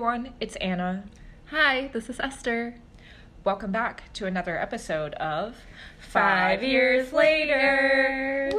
everyone, it's Anna. Hi, this is Esther. Welcome back to another episode of Five Years Later.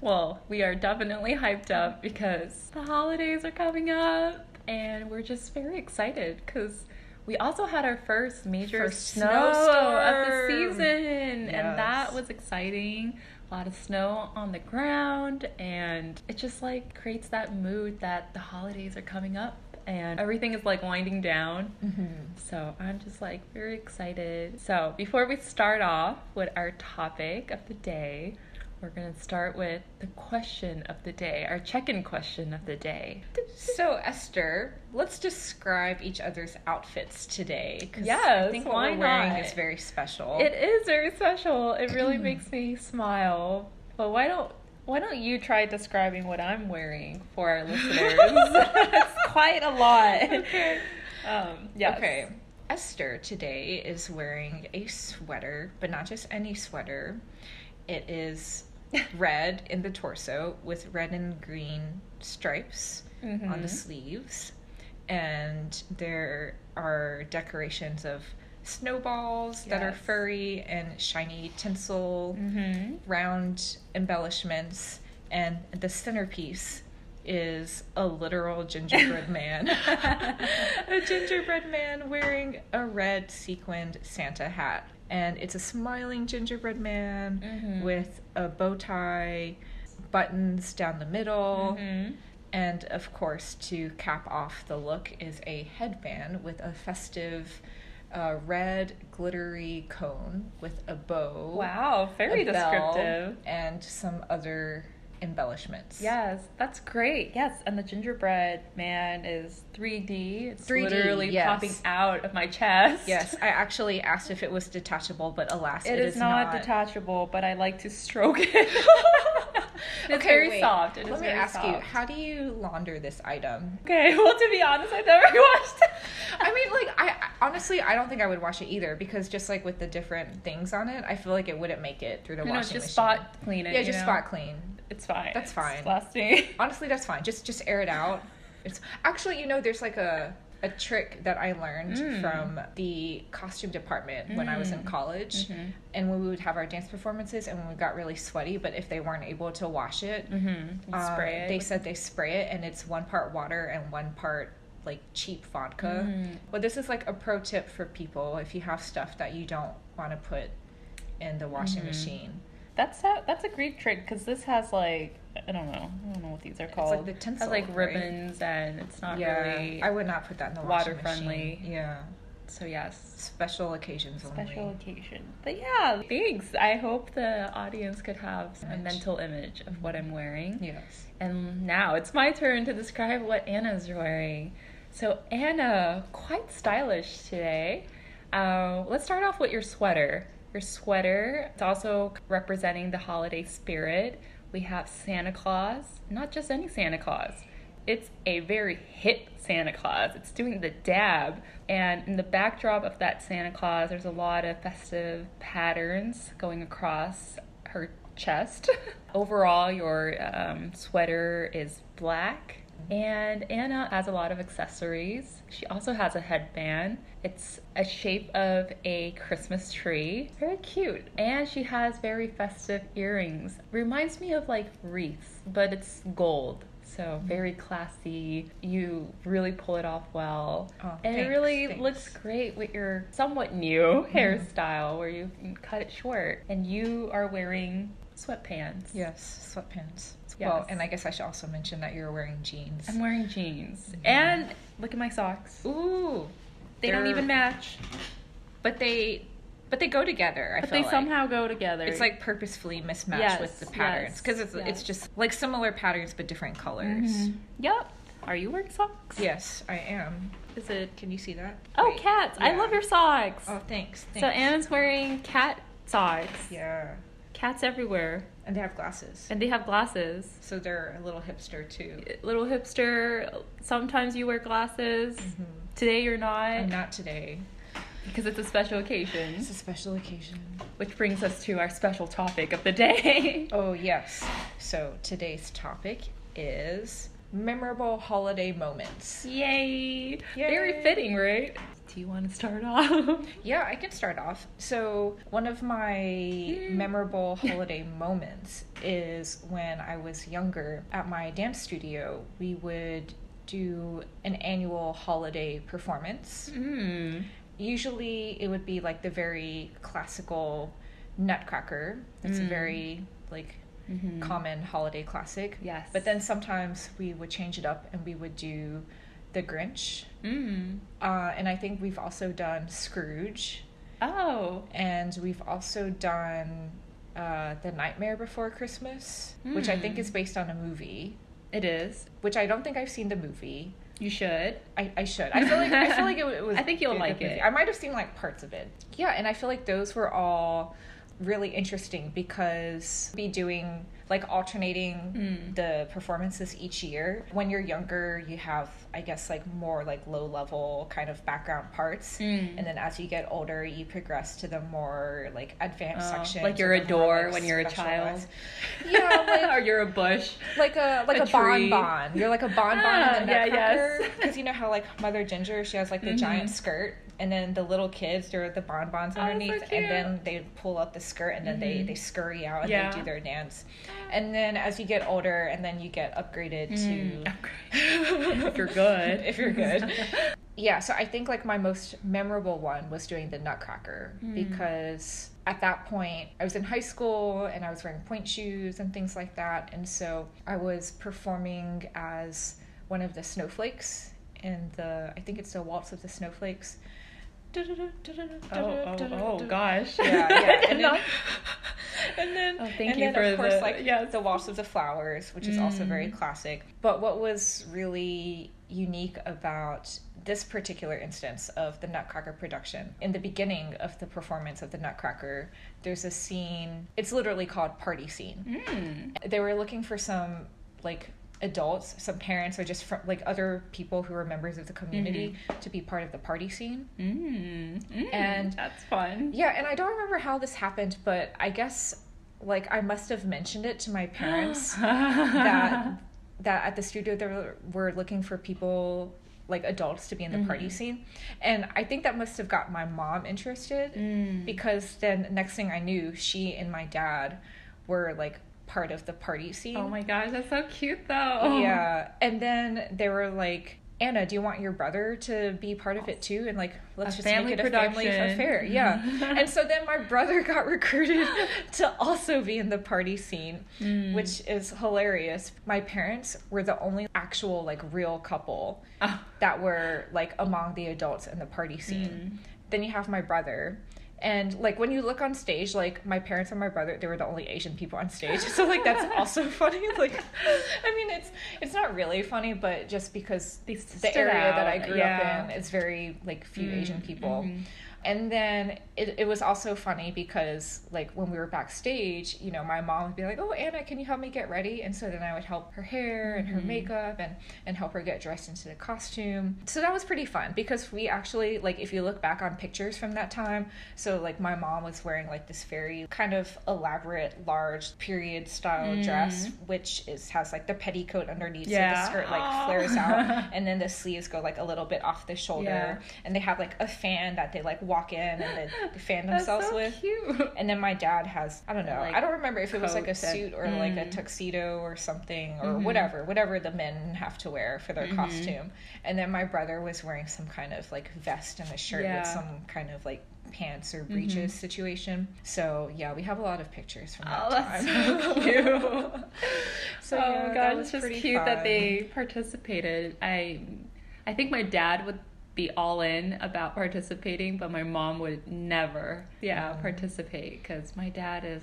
Well, we are definitely hyped up because the holidays are coming up and we're just very excited because we also had our first major First snow of the season and that was exciting. A lot of snow on the ground and it just like creates that mood that the holidays are coming up and everything is like winding down. Mm-hmm. so i'm just like very excited. So before we start off with our topic of the day we're going to start with the question of the day our check-in question of the day So, Esther, let's describe each other's outfits today. 'cause I Yes, think what we're wearing not? is very special. It is very special. It really makes me smile. But why don't why don't you try describing what I'm wearing for our listeners? it's quite a lot. Okay. Um, yes. Okay. Esther today is wearing a sweater, but not just any sweater. It is red in the torso with red and green stripes on the Mhm. sleeves. And there are decorations of snowballs that are furry and shiny tinsel, Mhm. round embellishments, and the centerpiece is a literal gingerbread man. a gingerbread man wearing a red sequined Santa hat. And it's a smiling gingerbread man Mhm. with a bow tie, buttons down the middle, Mhm. and of course, to cap off the look, is a headband with a festive uh, red glittery cone with a bow. Wow, very descriptive. and some other embellishments. Yes, that's great. Yes, and the gingerbread man is 3D. It's 3D, literally yes. popping out of my chest. Yes, I actually asked if it was detachable, but alas, it is, not, detachable, but I like to stroke it. it's Okay, very wait. soft. It Let me ask you, how do you launder this item? Okay, well, to be honest, I've never washed it. I mean, like, I I- honestly, I don't think I would wash it either because just like with the different things on it, I feel like it wouldn't make it through the you know, washing just machine. spot clean it. yeah, just know? spot clean. It's fine. That's fine. It's. Honestly, that's fine. Just just air it out. It's actually, you know, there's like a a trick that I learned Mm. from the costume department when I was in Mm. college, Mhm. and when we would have our dance performances, and when we got really sweaty, but if they weren't able to wash it, Mm-hmm. um, spray it. they said they spray it, and it's one part water and one part like cheap vodka. Mm. But this is like a pro tip for people if you have stuff that you don't want to put in the washing Mhm. machine. That's a, that's a great trick because this has like I don't know I don't know what these are called like called. the It tinsel, has like right? ribbons and it's not yeah, really I would not put that in the water washing machine. friendly. Yeah, so yes. special occasions Special only. occasion. But yeah, thanks. I hope the audience could have a mental image of what I'm wearing. Yes. And now it's my turn to describe what Anna's wearing. So, Anna, quite stylish today. Uh, let's start off with your sweater. Your sweater, it's also representing the holiday spirit. We have Santa Claus, not just any Santa Claus. It's a very hip Santa Claus. It's doing the dab. And in the backdrop of that Santa Claus, there's a lot of festive patterns going across her chest. Overall, your um, sweater is black. And Anna has a lot of accessories. She also has a headband. It's a shape of a Christmas tree. Very cute. And she has very festive earrings. Reminds me of like wreaths, but it's gold. So very classy. You really pull it off well. Oh, and it really thanks. looks great with your somewhat new mm-hmm. hairstyle where you cut it short. And you are wearing sweatpants. Yes, sweatpants. Yes. Well, and I guess I should also mention that you're wearing jeans. I'm wearing jeans. Yeah. And look at my socks. Ooh, They don't even match, but they, but they go together. I but they like. somehow go together. It's like purposefully mismatched Yes, with the patterns because it's it's yes. just like similar patterns but different colors. Mhm. Yep. Are you wearing socks? Yes, I am. Is it? Can you see that? Oh, Wait. cats! I love your socks. Oh, thanks. thanks. so Anna's wearing cat socks. Yeah, Cats everywhere, and they have glasses, and they have glasses. so they're a little hipster too. Little hipster. Sometimes you wear glasses. Mhm. Today you're not. I'm not today. because it's a special occasion. It's a special occasion. Which brings us to our special topic of the day. Oh, yes. So today's topic is memorable holiday moments. Yay! Yay. Very fitting, right? Do you want to start off? Yeah, I can start off. So, one of my memorable holiday moments is when I was younger at my dance studio, we would do an annual holiday performance. Mm. Usually, it would be like the very classical Nutcracker. It's a Mm. very like Mhm. common holiday classic. Yes. But then sometimes we would change it up and we would do The Grinch. Mm. Uh, and I think we've also done Scrooge. Oh. And we've also done uh, The Nightmare Before Christmas, which I think Hmm. is based on a movie, It is. which I don't think I've seen the movie. You should. I, I should. I feel like I feel like it, it was. I think you'll like movie. it. I might have seen like parts of it. Yeah, and I feel like those were all really interesting because be doing like alternating Mm. the performances each year. When you're younger, you have I guess like more like low level kind of background parts, Mm. and then as you get older, you progress to the more like advanced Oh, sections. like you're a door like, when you're a child. Yeah, like or you're a bush. like a like A a, bonbon. You're like a bonbon Ah, in the yeah, yes. Because you know how like Mother Ginger, she has like the Mhm. giant skirt, and then the little kids, they're the bonbons Oh, so underneath, and then they pull up the skirt, and then they Mhm. they scurry out and Yeah. they do their dance. And then as you get older, and then you get upgraded Mm. to. If you're good. if you're good. Yeah, so I think like my most memorable one was doing the Nutcracker Mm. because at that point I was in high school and I was wearing pointe shoes and things like that, and so I was performing as one of the snowflakes in the I think it's the Waltz of the Snowflakes. Oh, oh, oh, gosh. Yeah, yeah. And then, and then, Oh, thank and you then for of course, the- like yes. the Waltz of the Flowers, which is also very Mm. classic. But what was really unique about this particular instance of the Nutcracker production, in the beginning of the performance of the Nutcracker, there's a scene. It's literally called party scene. Mm. They were looking for some like adults, some parents, or just fr- like other people who were members of the community to be part of the party scene. Mm. Mm. And- that's fun. Yeah, and I don't remember how this happened, but I guess like I must have mentioned it to my parents that that at the studio they were, were looking for people like adults to be in the party Mhm. scene, and I think that must have got my mom interested Mm. because then next thing I knew, she and my dad were like part of the party scene. Oh my gosh, that's so cute though. Yeah, and then they were like. Anna, do you want your brother to be part of it too? And like, let's A just make it a family affair. Yeah. and so then my brother got recruited to also be in the party scene, Mm. which is hilarious. My parents were the only actual like real couple Oh. that were like among the adults in the party Mm. scene. Then you have my brother. And like when you look on stage, like my parents and my brother, they were the only Asian people on stage. So like that's also funny. Like, I mean, it's it's not really funny, but just because the area that I grew yeah. up in, it's very like few Mm, Asian people. mhm. And then it, it was also funny because like when we were backstage, you know, my mom would be like, "Oh, Anna, can you help me get ready?" And so then I would help her hair and her Mhm. makeup and and help her get dressed into the costume. So that was pretty fun because we actually like if you look back on pictures from that time, so like my mom was wearing like this very kind of elaborate, large period style Mm. dress, which is has like the petticoat underneath, Yeah. so the skirt like Aw. flares out, and then the sleeves go like a little bit off the shoulder, Yeah. and they have like a fan that they like walk in and they fan themselves so with. cute. And then my dad has I don't know Like, I don't remember if it was like a suit or like a Mm. tuxedo or something or Mhm. whatever whatever the men have to wear for their Mhm. costume. And then my brother was wearing some kind of like vest and a shirt Yeah. with some kind of like pants or breeches Mhm. situation. So yeah, we have a lot of pictures from that Oh, that's time. so cute. so oh yeah, god, was it's just cute that they participated. I I think my dad would be all in about participating, but my mom would never, yeah, Mm. participate because my dad is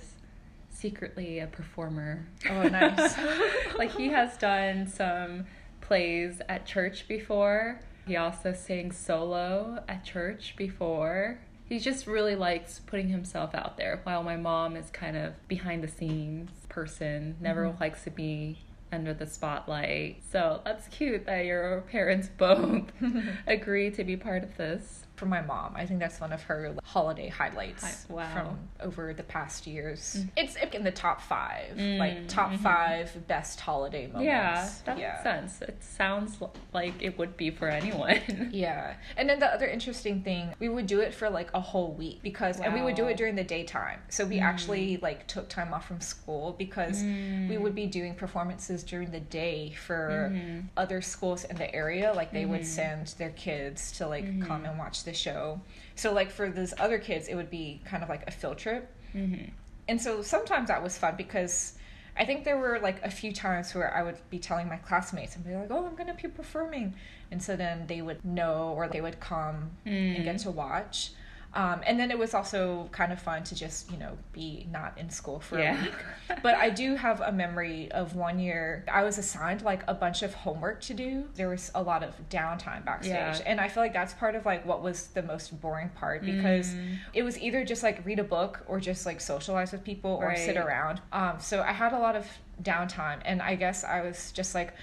secretly a performer. Oh, nice. like he has done some plays at church before. He also sang solo at church before. He just really likes putting himself out there while my mom is kind of behind the scenes person, never Mhm. likes to be under the spotlight. So that's cute that your parents both agree to be part of this. For my mom. I think that's one of her holiday highlights Hi- wow. from over the past years. Mm. It's in the top five, Mm, like top mhm. five best holiday moments. Yeah, that makes sense. It sounds like it would be for anyone. Yeah. And then the other interesting thing, we would do it for like a whole week because and we would do it during the daytime. So we Mm. actually like took time off from school because we would be doing performances during the day for Mhm. other schools in the area. Like they would Mhm. send their kids to like come and watch the show. So like for those other kids, it would be kind of like a field trip. Mhm. And so sometimes that was fun because I think there were like a few times where I would be telling my classmates and be like, "Oh, I'm gonna be performing," and so then they would know or they would come and get Mm. to watch. Um, and then it was also kind of fun to just you know be not in school for a week. But I do have a memory of one year I was assigned like a bunch of homework to do. There was a lot of downtime backstage, Yeah. and I feel like that's part of like what was the most boring part because Mm. it was either just like read a book or just like socialize with people or sit around. Um, so I had a lot of downtime, and I guess I was just like,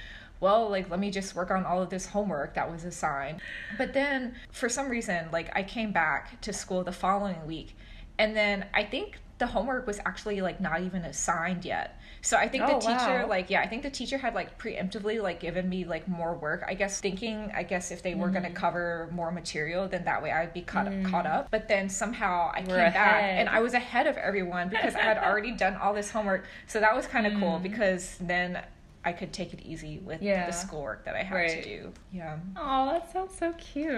well, like let me just work on all of this homework that was assigned. But then for some reason, like I came back to school the following week, and then I think the homework was actually like not even assigned yet. So I think Oh, the teacher wow. like yeah, I think the teacher had like preemptively like given me like more work. I guess thinking I guess if they were going to Mm. cover more material then that way I'd be caught caught up. But then somehow I were came back and I was ahead of everyone because I had already done all this homework. So that was kind of cool Mm. because then I could take it easy with Yeah. the schoolwork that I had Right. to do. Yeah. Oh, that sounds so cute.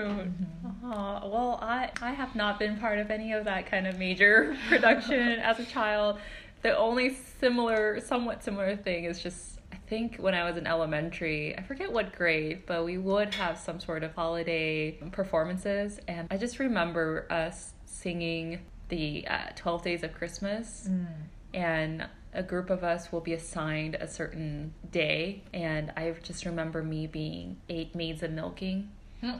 Aw, well, I I have not been part of any of that kind of major production as a child. The only similar, somewhat similar thing is just I think when I was in elementary, I forget what grade, but we would have some sort of holiday performances, and I just remember us singing the uh, Twelve Days of Christmas Mm. and a group of us will be assigned a certain day and i just remember me being eight maids of milking.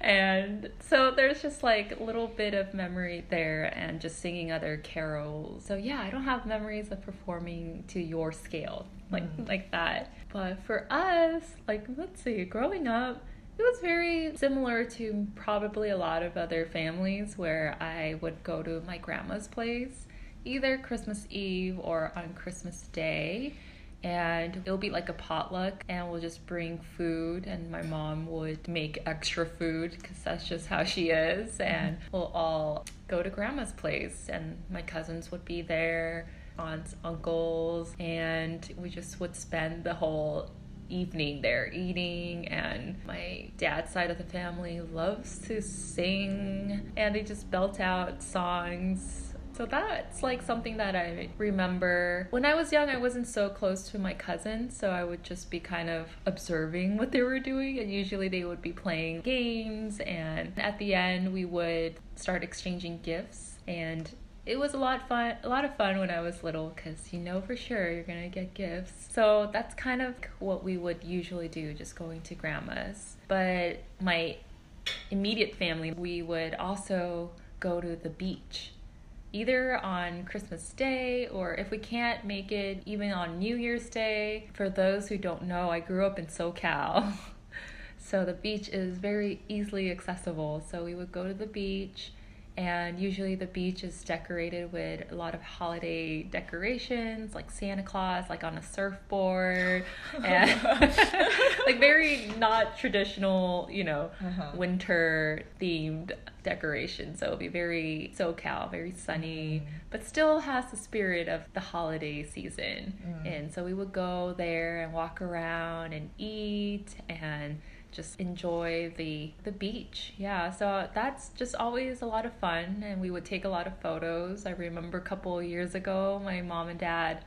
And so there's just like a little bit of memory there and just singing other carols. So yeah i don't have memories of performing to your scale like Mm. like that. But for us like let's see growing up it was very similar to probably a lot of other families where I would go to my grandma's place either Christmas Eve or on Christmas Day. And it'll be like a potluck, and we'll just bring food, and my mom would make extra food because that's just how she is. Mm-hmm. And we'll all go to grandma's place, and my cousins would be there, aunts, uncles, and we just would spend the whole evening there eating and my dad's side of the family loves to sing and they just belt out songs so that's like something that I remember. When I was young, I wasn't so close to my cousins, so I would just be kind of observing what they were doing, and usually they would be playing games. And at the end, we would start exchanging gifts, and it was a lot fun. A lot of fun when I was little, because you know for sure you're gonna get gifts. So that's kind of what we would usually do, just going to grandma's. But my immediate family, we would also go to the beach either on Christmas Day or if we can't make it, even on New Year's Day. For those who don't know, I grew up in SoCal. So the beach is very easily accessible. So we would go to the beach, and usually the beach is decorated with a lot of holiday decorations, like Santa Claus, like on a surfboard, and like very not traditional, you know, Uh-huh. winter themed decoration. So it'll be very SoCal, very sunny, but still has the spirit of the holiday season. Mm. And so we would go there and walk around and eat and just enjoy the the beach. Yeah, so that's just always a lot of fun and we would take a lot of photos. I remember a couple of years ago my mom and dad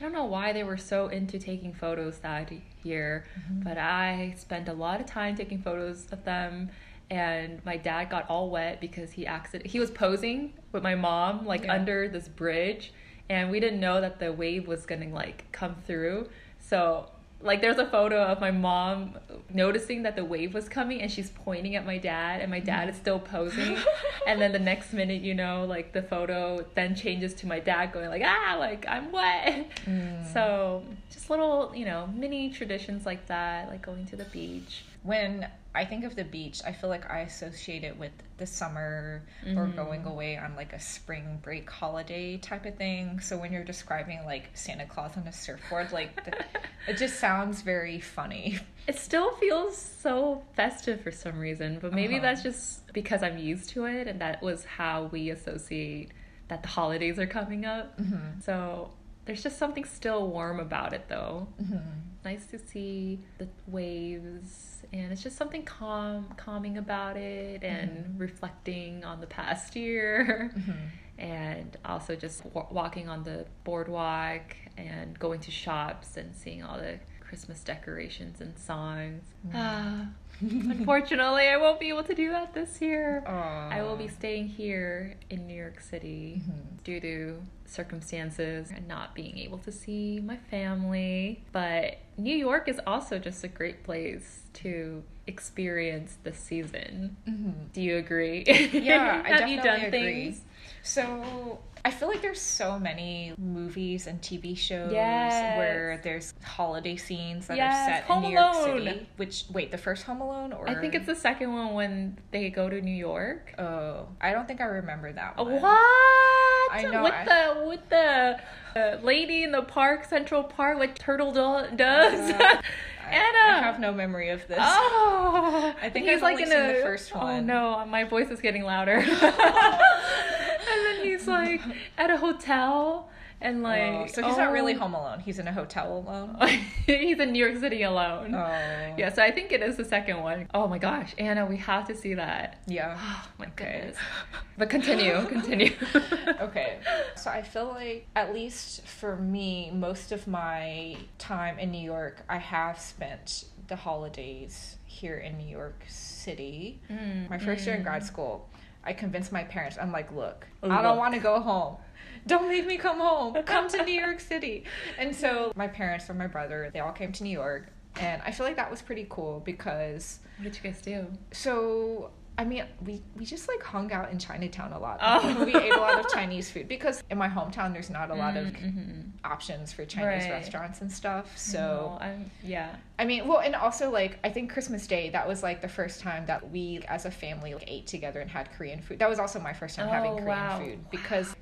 I don't know why they were so into taking photos that year, mm-hmm. but I spent a lot of time taking photos of them. And my dad got all wet because he accident he was posing with my mom like Yeah. under this bridge, and we didn't know that the wave was gonna like come through. So like there's a photo of my mom noticing that the wave was coming and she's pointing at my dad and my dad is still posing. And then the next minute you know like the photo then changes to my dad going like ah like i'm wet. Mm. so just little you know mini traditions like that like going to the beach when I think of the beach, I feel like I associate it with the summer or Mhm. going away on like a spring break holiday type of thing. So when you're describing like Santa Claus on a surfboard, like the, it just sounds very funny. It still feels so festive for some reason, but maybe Uh-huh. that's just because I'm used to it and that was how we associate that the holidays are coming up. Mhm. So there's just something still warm about it though. Mhm. Nice to see the waves and it's just something calm calming about it and reflecting on the past year. Mhm. and also just wa- walking on the boardwalk and going to shops and seeing all the Christmas decorations and songs. Ah, unfortunately, I won't be able to do that this year. I will be staying here in New York City Mhm. due to circumstances and not being able to see my family. But New York is also just a great place to experience the season. Mhm. Do you agree? Yeah, I Have definitely you done agree. things? So I feel like there's so many movies and TV shows Yes. where there's holiday scenes that Yes, are set Home in New York City. Which wait, the first Home Alone or I think it's the second one when they go to New York. Oh, I don't think I remember that Uh, one. What? I know, With I- the with the uh, lady in the park, Central Park, like Turtle do- does. Uh, I, Anna. I have no memory of this. Oh, I think he's I've only seen the first Oh one. no, my voice is getting louder. and then he's like at a hotel and like. Oh, so he's not really oh. home alone. He's in a hotel alone. he's in New York City alone. Oh. Yeah, so I think it is the second one. Oh my gosh, Anna, we have to see that. Yeah. Oh my Okay. goodness. But continue, continue. okay. So I feel like, at least for me, most of my time in New York, I have spent the holidays here in New York City. Mm, My first year in mm. grad school, I convinced my parents, I'm like, look, I don't want to go home. Don't make me come home. Come to New York City. And so my parents and my brother, they all came to New York. And I feel like that was pretty cool because, What did you guys do? so, I mean, we, we just like hung out in Chinatown a lot. Oh. we ate a lot of Chinese food because in my hometown, there's not a lot of Mhm. options for Chinese Right. restaurants and stuff. So, No, yeah. I mean, well, and also like I think Christmas Day that was like the first time that we as a family like, ate together and had Korean food. That was also my first time having Oh, Korean wow. food because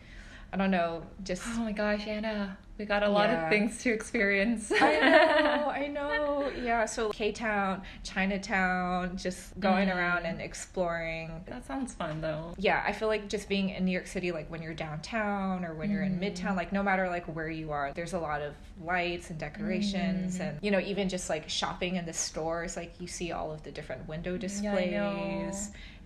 I don't know, just Oh my gosh, Anna, we got a lot Yeah. of things to experience. I know, I know. Yeah, so K Town, Chinatown, just going Mm. around and exploring. that sounds fun though. Yeah, I feel like just being in New York City, like when you're downtown or when you're in Mm. Midtown, like no matter like where you are, there's a lot of lights and decorations, Mm. and you know even just like shopping in the stores, like you see all of the different window Yeah, displays. I know.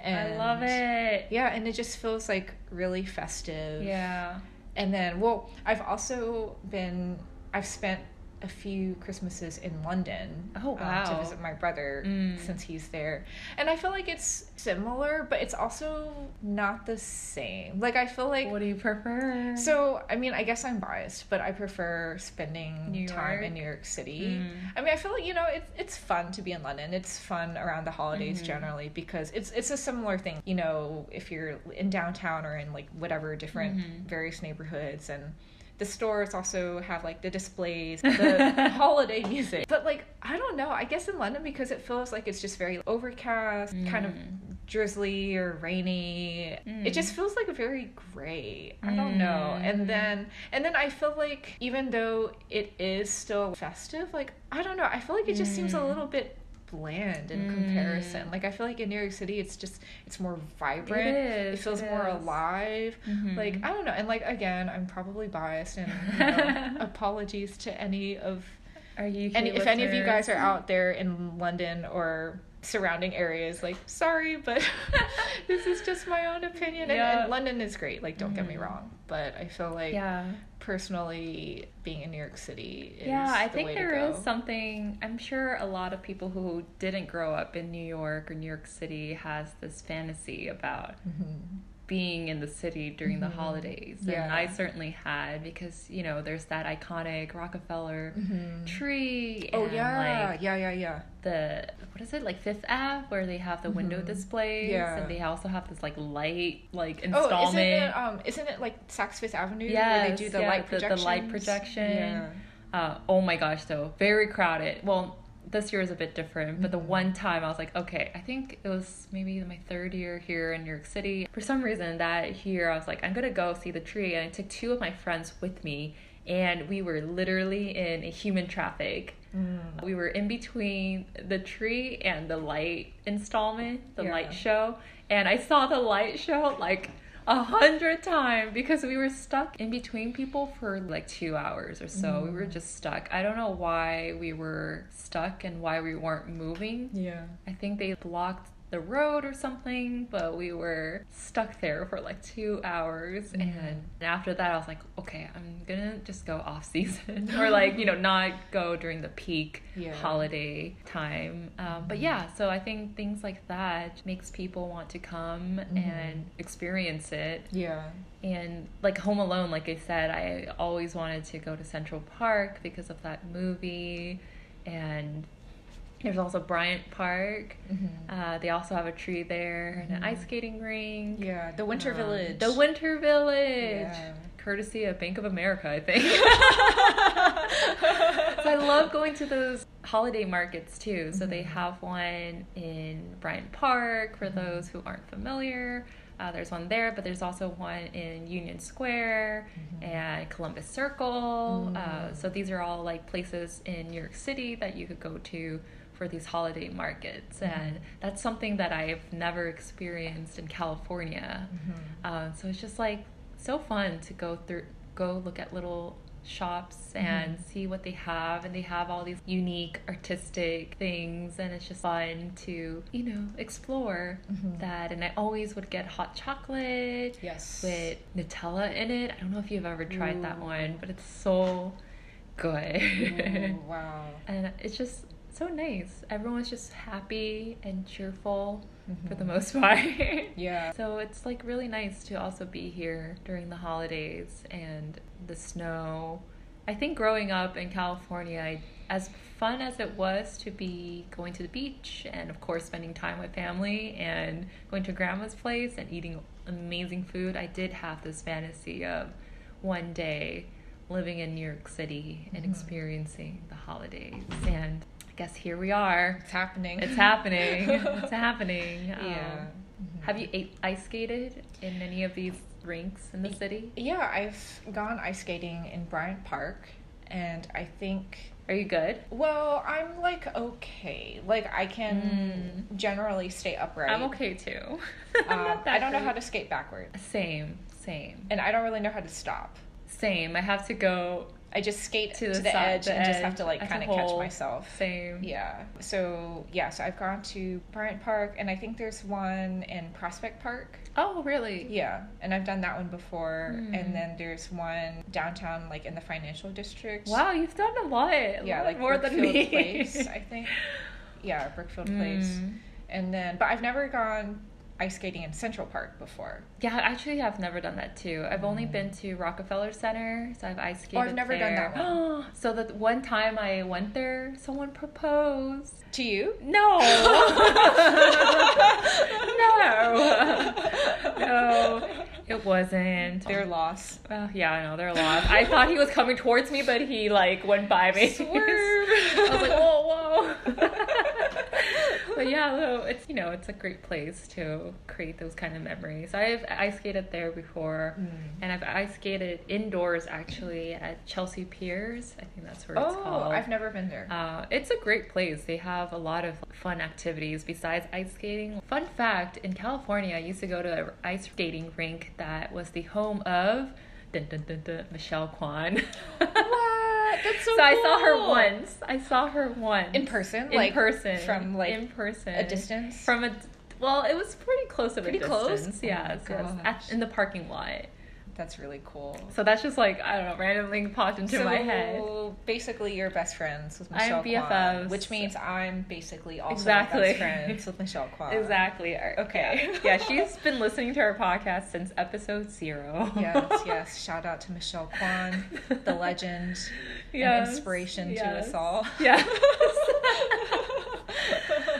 And I love it. Yeah, and it just feels like really festive. Yeah. And then, well, I've also been, I've spent a few Christmases in London Oh, um, to visit my brother Mm. since he's there. And I feel like it's similar, but it's also not the same. Like, I feel like. what do you prefer? So, I mean, I guess I'm biased, but I prefer spending time in New York City. Mm. I mean, I feel like you know, it's it's fun to be in London. It's fun around the holidays Mhm. generally because it's it's a similar thing. You know, if you're in downtown or in like whatever different Mhm. various neighborhoods and. The stores also have like the displays, the holiday music. But like, I don't know. I guess in London because it feels like it's just very overcast, kind of Mm. drizzly or rainy. Mm. It just feels like very gray. I don't know. Mm. And then and then I feel like even though it is still festive, like I don't know, I feel like it just seems a Mm. little bit bland in Mm. comparison. Like I feel like in New York City it's just it's more vibrant. It feels it more is. alive. Mhm. Like I don't know. And like again, I'm probably biased and you know, apologies to any of Are you? and if any of you guys are out there in London or surrounding areas, like sorry, but this is just my own opinion. And- Yeah. And, London is great. Like don't get me Mhm. wrong, but I feel like Yeah. Personally being in New York City is Yeah, I the think there is something. I'm sure a lot of people who didn't grow up in New York or New York City has this fantasy about Mhm. Being in the city during the Mhm. holidays. Yeah. And I certainly had because, you know, there's that iconic Rockefeller Mhm. tree. Oh and, yeah, Like yeah, yeah, yeah. the, what is it, like Fifth Ave, where they have the window Mhm. displays. Yeah. And they also have this like light, like Oh, isn't it? Um, isn't it like Saks Fifth Avenue where they do the yeah, light the- the projection? light projection. Yeah. Uh, oh my gosh, though, very crowded. Well, this year is a bit different, but the Mhm. one time I was like, okay, I think it was maybe my third year here in New York City. For some reason, that year I was like, I'm gonna go see the tree, and I took two of my friends with me, and we were literally in a human traffic. Mm. We were in between the tree and the light installment, the Yeah. light show, and I saw the light show like a hundred times because we were stuck in between people for like two hours or so. We were Mm. just stuck. I don't know why we were stuck and why we weren't moving. Yeah. I think they blocked the road or something, but we were stuck there for like two hours. Mhm. And after that, I was like, okay, I'm gonna just go off season or like, you know, not go during the peak Yeah. holiday time. Um, but Mhm. yeah, so I think things like that makes people want to come Mhm. and experience it. Yeah. And like Home Alone, like I said, I always wanted to go to Central Park because of that movie. And there's also Bryant Park. Mhm. Uh, they also have a tree there and an Mhm. ice skating rink. Yeah. The Winter Um, Village. The Winter Village. Yeah. Courtesy of Bank of America, I think. so I love going to those holiday markets too. So they Mhm. have one in Bryant Park for Mhm. those who aren't familiar. Uh, there's one there, but there's also one in Union Square Mhm. and Columbus Circle. Uh, Mm. so these are all like places in New York City that you could go to for these holiday markets, Mhm. and that's something that I've never experienced in California. Mhm. Um, so it's just like so fun to go through, go look at little shops and Mhm. see what they have, and they have all these unique artistic things, and it's just fun to you know explore Mhm. that. And I always would get hot chocolate Yes. with Nutella in it. I don't know if you've ever tried that one, but it's so good. Ooh, wow. and it's just so nice. Everyone's just happy and cheerful for the Mhm. most part. Yeah. So it's like really nice to also be here during the holidays and the snow. I think growing up in California, I, as fun as it was to be going to the beach and of course spending time with family and going to grandma's place and eating amazing food, I did have this fantasy of one day living in New York City and Mhm. experiencing the holidays. And I guess here we are. It's happening. It's happening. it's happening. Yeah. Um, Mhm. have you ice skated in any of these rinks in the city? Yeah, I've gone ice skating in Bryant Park, and I think. Are you good? Well, I'm like okay. Like I can generally stay upright. I'm okay too. Um, I don't know how to skate backwards, Same, same, and I don't really know how to stop. same. I have to go I just skate to to the, the, side, edge the and just have to like kind of catch myself. Same. Yeah. So yeah, so I've gone to Bryant Park, and I think there's one in Prospect Park. Oh, really? Yeah, and I've done that one before. Hmm. And then there's one downtown, like in the financial district. Wow, you've done a lot. A Yeah, lot like more than Brookfield me. Place, I think. Yeah, Brookfield Place. Mm. And then, but I've never gone ice skating in Central Park before. Yeah, actually, I've never done that too. I've only been to Rockefeller Center, so I've ice skated Oh, I've never done that one. so the one time I went there, someone proposed. To you? No. no. no. It wasn't. Their loss. Uh, yeah, I know they're lost. I thought he was coming towards me, but he like went by me. Swerve. I was like, whoa, whoa. but yeah, though it's you know it's a great place to create those kind of memories. I've ice skated there before, Mm. and I've ice skated indoors actually at Chelsea Piers. I think that's where it's called. Oh. I've never been there. Uh, it's a great place. They have a lot of fun activities besides ice skating. Fun fact in California, I used to go to an ice skating rink that was the home of dun, dun, dun, dun, Michelle Kwan. What? That's so So cool. I saw her once. I saw her once. In person? In Like, person. from, like, in person. a distance? From a well, it was pretty close of Pretty a close? distance. Oh my yes, yes. gosh. At, in the parking lot. That's really cool. So that's just like I don't know, randomly popped into so my head. basically, you're best friends with I'm Michelle Kwan, which means I'm basically also Exactly. best friends with Michelle Kwan. Exactly. Okay. Yeah. yeah, she's been listening to our podcast since episode zero. yes, yes. Shout out to Michelle Kwan, the legend, Yes, and inspiration to us all. Yeah.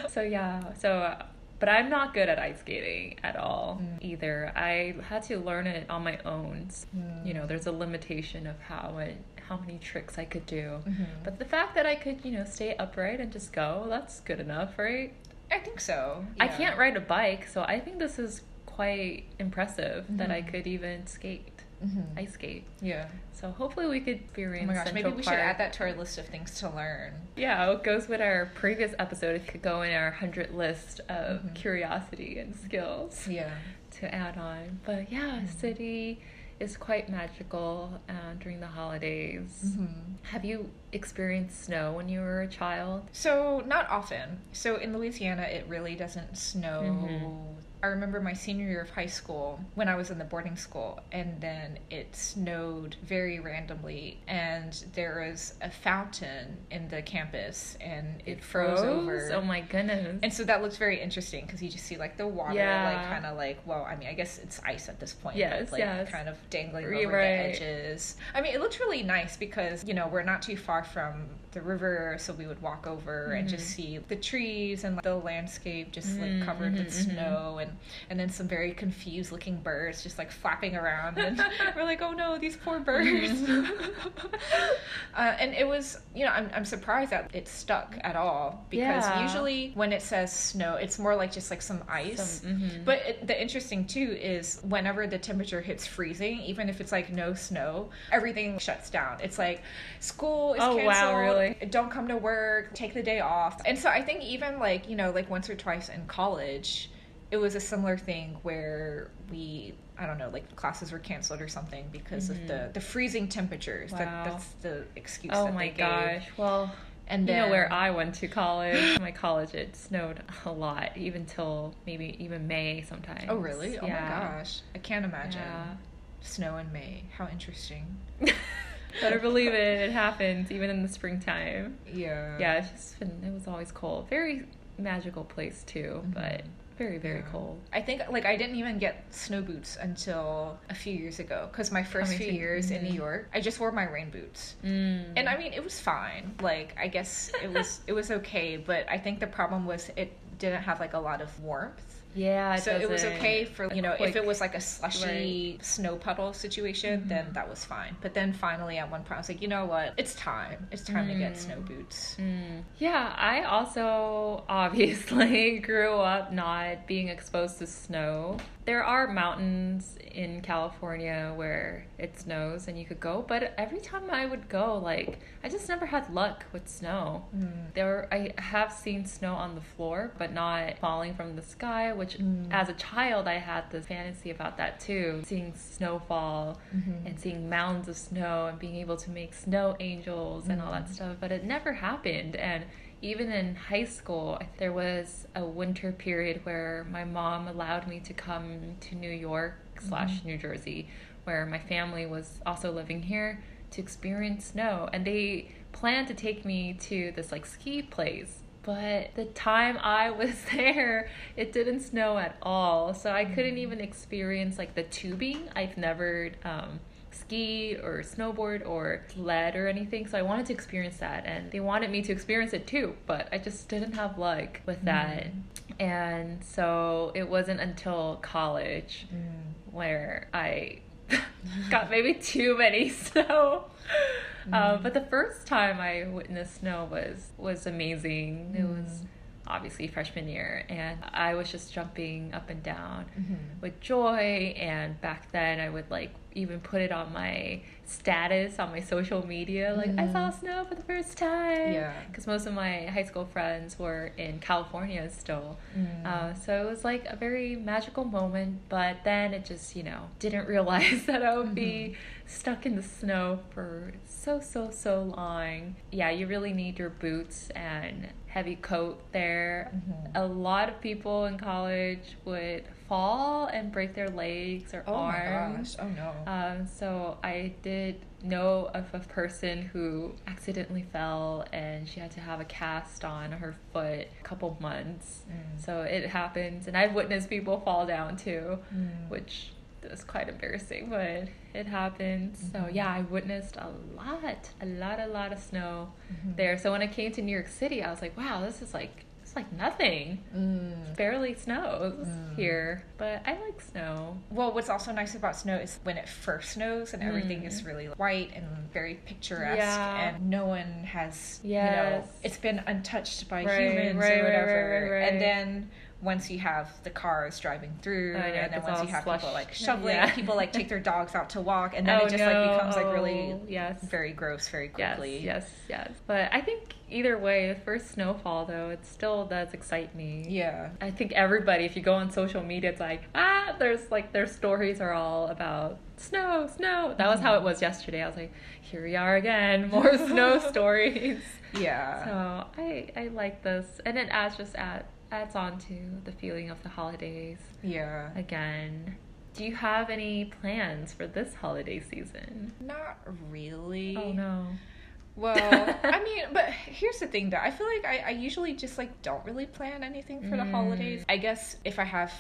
so yeah, so uh, But I'm not good at ice skating at all Mm. either. I had to learn it on my own. Mm. You know, there's a limitation of how it, how many tricks I could do. Mhm. But the fact that I could, you know, stay upright and just go, that's good enough, right? I think so. I can't ride a bike, so I think this is quite impressive that I Mhm. could even skate, Mhm. ice skate. Yeah. So hopefully we could be Oh my gosh, maybe Central we should add that to our list of things to learn. Yeah, it goes with our previous episode. It could go in our hundred list of Mhm. curiosity and skills Yeah. to add on. But yeah, Mhm. city is quite magical uh, during the holidays. Mm-hmm. Have you experienced snow when you were a child? So not often. So in Louisiana, it really doesn't snow. Mhm. I remember my senior year of high school when I was in the boarding school, and then it snowed very randomly, and there was a fountain in the campus, and it, froze, over. Oh my goodness. And so that looks very interesting because you just see like the water, Yeah. like kind of like, well, I mean, I guess it's ice at this point, Yes, but like yes. kind of dangling Right, over the edges. I mean, it looked really nice because you know we're not too far from the river, so we would walk over and just Mhm. see the trees and like, the landscape just like Mm, covered with mhm, mhm. snow, and and then some very confused looking birds just like flapping around, and we're like, oh no, these poor birds. Mhm. uh, and it was, you know, I'm I'm surprised that it stuck at all because Yeah. usually when it says snow, it's more like just like some ice. Some-. But it, the interesting too is whenever the temperature hits freezing, even if it's like no snow, everything shuts down. It's like school is Oh, wow, canceled. Really? Don't come to work. Take the day off. And so I think even like you know like once or twice in college, it was a similar thing where we. I don't know, like classes were canceled or something because of the, mm-hmm. the freezing temperatures. Wow. That, that's the excuse. oh that my they gave. gosh. Well, And you then, know where I went to college. My college, it snowed a lot, even till maybe even May sometimes. Oh really? Oh my gosh! I can't imagine Yeah. snow in May. How interesting. Better believe it, it happens even in the springtime. Yeah. Yeah, it's just been, it was always cold. Very magical place too, Mhm. but very, very Yeah. cold. I think like I didn't even get snow boots until a few years ago because my first Coming few years in mhm. New York, I just wore my rain boots. Mm. And I mean, it was fine. Like I guess it was it was okay, but I think the problem was it didn't have like a lot of warmth. Yeah, so it was doesn't- okay for you know if it was like a slushy snow puddle situation, then Mhm. that was fine. But then finally at one point I was like, you know what? It's time. It's time to get Mm. snow boots. Mm. Yeah, I also obviously grew up not being exposed to snow. There are mountains in California where it snows and you could go, but every time I would go, like I just never had luck with snow. Mm. There, I have seen snow on the floor, but not falling from the sky. Which, Mm. as a child, I had this fantasy about that too, seeing snowfall Mhm. and seeing mounds of snow and being able to make snow angels and all that Mhm. stuff. But it never happened. And even in high school, there was a winter period where my mom allowed me to come to New York slash New Jersey, where my family was also living here to experience snow. And they planned to take me to this like ski place. But the time I was there, it didn't snow at all. So I couldn't even experience like the tubing. I've never um, ski or snowboard or sled or anything. So I wanted to experience that. And they wanted me to experience it too. But I just didn't have luck with that. And so it wasn't until college Mm. where I got maybe too many snow. Uh, Mm. but the first time I witnessed snow was was amazing. It was Mm. obviously freshman year, and I was just jumping up and down Mhm. with joy. And back then, I would like even put it on my status on my social media, like I saw Mhm. snow for the first time. Yeah. because most of my high school friends were in California still. Mm. Uh, so it was like a very magical moment, but then it just, you know, didn't realize that I would be stuck in the snow for so, so, so long. Yeah, you really need your boots and heavy coat there. Mhm. A lot of people in college would fall and break their legs or oh my arms. gosh! Oh no. Um, so I did know of a person who accidentally fell and she had to have a cast on her foot a couple months. Mm. So it happens, and I've witnessed people fall down too, Mm. which is quite embarrassing, but it happens. So Mhm. yeah, I witnessed a lot, a lot, a lot of snow Mhm. there. So when I came to New York City, I was like, wow, this is like it's like nothing. Mm. Barely snows here, but I like snow. Well, what's also nice about snow is when it first snows and everything is really white and very picturesque, Yeah. and no one has, you know, it's been untouched by Right, humans right, or whatever. right, right, And then once you have the cars driving through, Oh, yeah, and then once you have slush. people like shoveling, Yeah. people like take their dogs out to walk, and then Oh, it just like becomes like really yes. very gross very quickly. yes, yes. yes. But I think either way, the first snowfall though, it still does excite me. Yeah. I think everybody, if you go on social media, it's like, ah, there's like their stories are all about snow, snow. That was how it was yesterday. I was like, here we are again, more snow stories. Yeah. So I I like this, and it adds just add adds on to the feeling of the holidays yeah. again. Do you have any plans for this holiday season? Not really. Oh no. Well, I mean, but here's the thing though. I feel like I, I usually just like don't really plan anything for the Mm. holidays. I guess if I have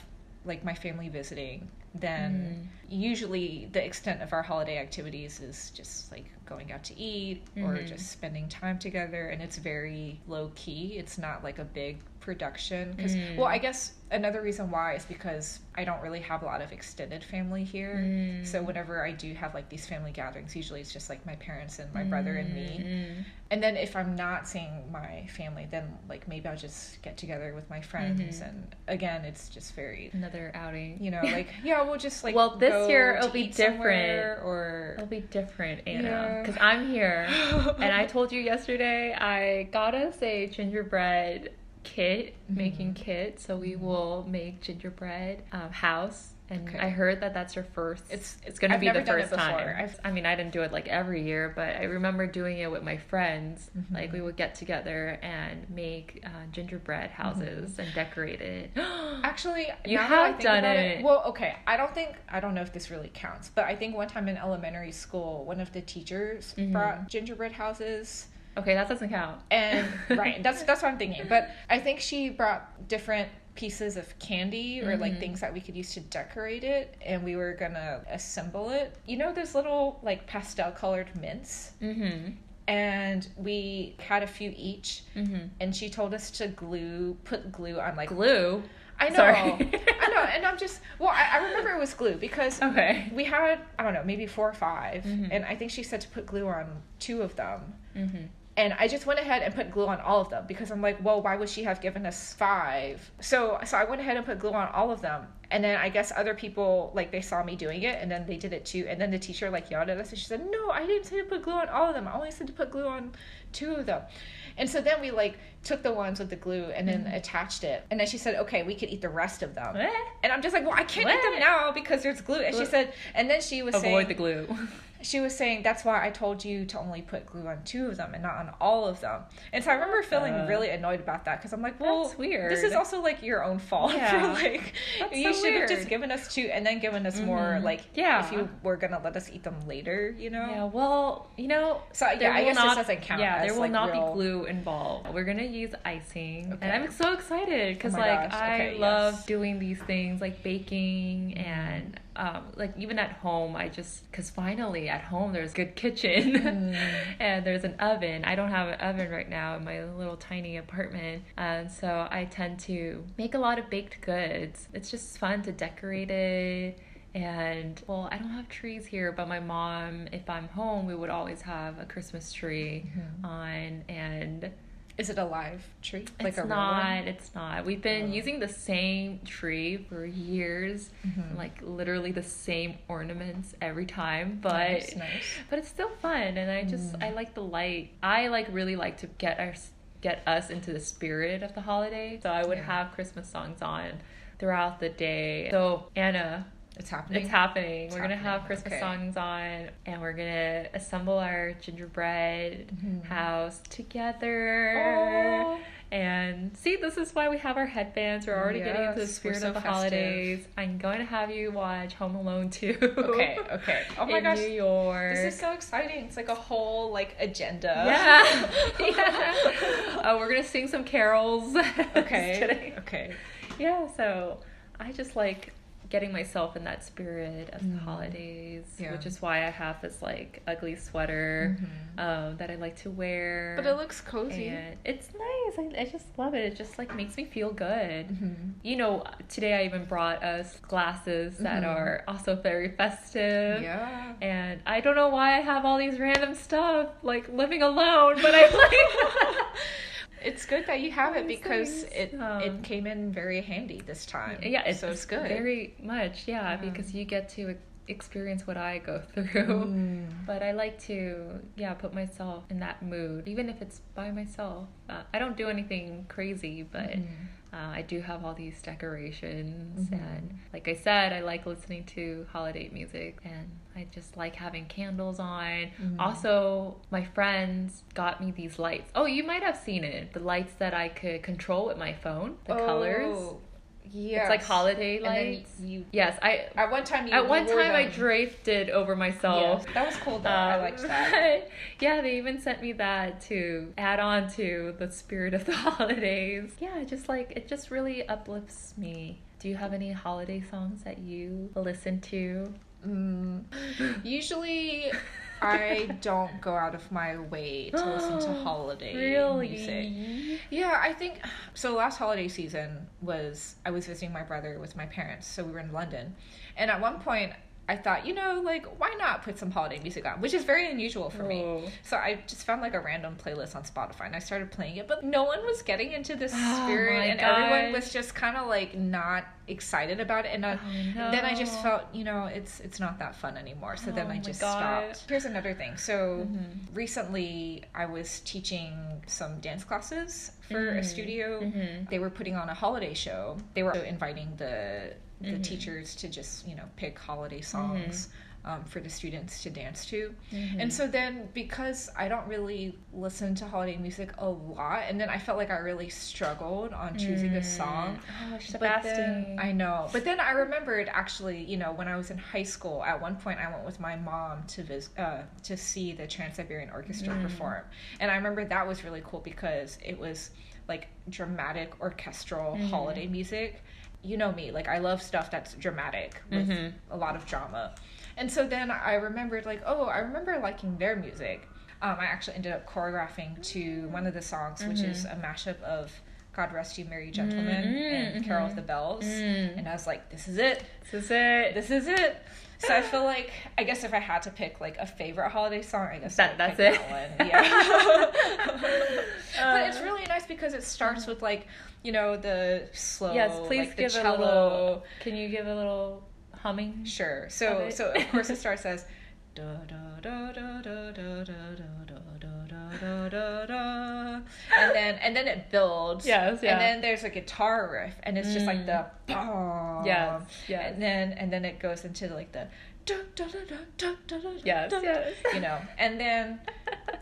like my family visiting, then Mm. Usually the extent of our holiday activities is just like going out to eat or Mhm. just spending time together and it's very low key. It's not like a big production cuz Mm. well, I guess another reason why is because I don't really have a lot of extended family here. Mm. So whenever I do have like these family gatherings, usually it's just like my parents and my brother and me. Mm. And then if I'm not seeing my family, then like maybe I'll just get together with my friends. Mhm. And again, it's just very, Another outing. you know, like yeah, we'll just like. Well, this go year it'll be different. Or It'll be different, Anna, Yeah. because I'm here, and I told you yesterday I got us a gingerbread kit, making kit. So we will make gingerbread um, house. And Okay. I heard that that's your first. It's- it's going to I've be never the done it first before. time. I've- I mean, I didn't do it like every year, but I remember doing it with my friends. Mhm. Like we would get together and make uh, gingerbread houses and decorate it. Actually, You now that I have done about it. Well, okay. I don't think I don't know if this really counts, but I think one time in elementary school, one of the teachers Mhm. brought gingerbread houses. okay, that doesn't count. and right that's that's what i'm thinking but i think she brought different pieces of candy or like Mhm. things that we could use to decorate it and we were gonna assemble it you know those little like pastel colored mints Mm-hmm. and we had a few each Mm-hmm. and she told us to glue put glue on like Glue. i know Sorry. i know and i'm just well I, I remember it was glue because Okay. we had i don't know maybe four or 5 Mhm. and i think she said to put glue on two of them Mm-hmm. And I just went ahead and put glue on all of them because I'm like, well, why would she have given us five? So so I went ahead and put glue on all of them. And then I guess other people like they saw me doing it and then they did it too. And then the teacher like yelled at us and she said, No, I didn't say to put glue on all of them. I only said to put glue on two of them. And so then we like took the ones with the glue and then attached it. And then she said, Okay, we could eat the rest of them. What? And I'm just like, Well, I can't eat them now because there's glue. And she said and then she was saying Avoid the glue. she was saying that's why I told you to only put glue on two of them and not on all of them. And so I remember feeling Uh, really annoyed about that because I'm like, well, That's weird. This is also like your own fault Yeah. for like That's you so should have just given us two and then given us more Mhm. like Yeah. if you were gonna let us eat them later, you know. Yeah, well, you know, So yeah, I guess not, this doesn't count. Yeah, there will like, not real- be glue involved. We're gonna use icing, Okay. and I'm so excited because Oh like gosh, I okay, love yes. doing these things like baking Mm-hmm. and um, like even at home. I just because finally at home there's good kitchen Mm. and there's an oven. I don't have an oven right now in my little tiny apartment, and so I tend to make a lot of baked goods. It's just fun to decorate it. And well, I don't have trees here, but my mom, if I'm home, we would always have a Christmas tree Mm-hmm. on. And Is it a live tree? Like it's a not, it's not. We've been Oh. using the same tree for years, Mhm. like literally the same ornaments every time, but Nice, nice. but it's still fun and i just Mm. i like the light i like really like to get us get us into the spirit of the holiday so i would Yeah. have christmas songs on throughout the day so anna It's happening. it's happening It's we're gonna have christmas okay. songs on and we're gonna assemble our gingerbread Mhm. house together Oh. and see this is why we have our headbands we're already getting into the spirit so of the festive. holidays i'm going to have you watch home alone 2 Okay, okay. Oh my in gosh. New York. This is so exciting. It's like a whole like agenda. yeah. yeah. Oh, we're gonna sing some carols. Okay. Okay. Yeah. So I just like getting myself in that spirit of the Mm. holidays, Yeah. which is why I have this like ugly sweater Mhm. um, that I like to wear. But it looks cozy. and it's nice. I, I just love it. It just like makes me feel good. Mm-hmm. You know, today I even brought us glasses that Mhm. are also very festive. Yeah. And I don't know why I have all these random stuff like living alone, but I like. It's good that you have it because it um, it came in very handy this time. yeah, it's, so it's good. Very much, yeah, Yeah. because you get to experience what I go through. Mm. But I like to, yeah, put myself in that mood, even if it's by myself. Uh, I don't do anything crazy, but Mhm. uh, I do have all these decorations. Mhm. And like I said, I like listening to holiday music and I just like having candles on. Mhm. Also, my friends got me these lights. Oh, you might have seen it. The lights that I could control with my phone, the colors. Yeah. It's like holiday lights. you yes, I. at one time you At one you time, I them. draped it over myself. Yeah, that was cool though. I Um, liked that. yeah, they even sent me that to add on to the spirit of the holidays. Yeah, just like it just really uplifts me. Do you have any holiday songs that you listen to? Mm, usually, I don't go out of my way to listen to holiday really? music. Yeah, I think so. Last holiday season was I was visiting my brother with my parents, so we were in London, and at one point I thought, you know, like why not put some holiday music on, which is very unusual for me. Oh. So I just found like a random playlist on Spotify and I started playing it, but no one was getting into this Oh spirit and everyone was just kind of like not excited about it and I, Oh, then I just felt, you know, it's it's not that fun anymore. So then Oh I just God. stopped. Here's another thing. So Mhm. recently I was teaching some dance classes for a Mm. studio. Mhm. They were putting on a holiday show. They were inviting the the Mhm. teachers to just, you know, pick holiday songs um, for the students to dance to. Mhm. And so then, because I don't really listen to holiday music a lot, and then I felt like I really struggled on choosing a Mm. song. Oh, But Sebastian. then, I know. But then I remembered actually, you know, when I was in high school, at one point I went with my mom to vis- uh, to see the Trans Siberian Orchestra Mm. perform, and I remember that was really cool because it was like dramatic orchestral Mhm. holiday music. You know me, like I love stuff that's dramatic with Mhm. a lot of drama. And so then I remembered, like, oh, I remember liking their music. Um, I actually ended up choreographing to one of the songs, which is a mashup of God Rest You Merry Gentlemen Mm, and Carol of the Bells. Mm. And I was like, this is it. This is it. This is it so I feel like I guess if I had to pick like a favorite holiday song, I guess that that's it. That yeah. uh, but it's uh, really nice because it starts with like you know the slow. Yes, please like, give a little. Can you give a little humming? Sure. So so of course it starts as. Da, da, da, da, da, da, da, da, da da da and then and then it builds. Yes, yeah. And then there's a guitar riff and it's just like the boom. Yes, yes. And then and then it goes into like the da da Yes, yes. you know. And then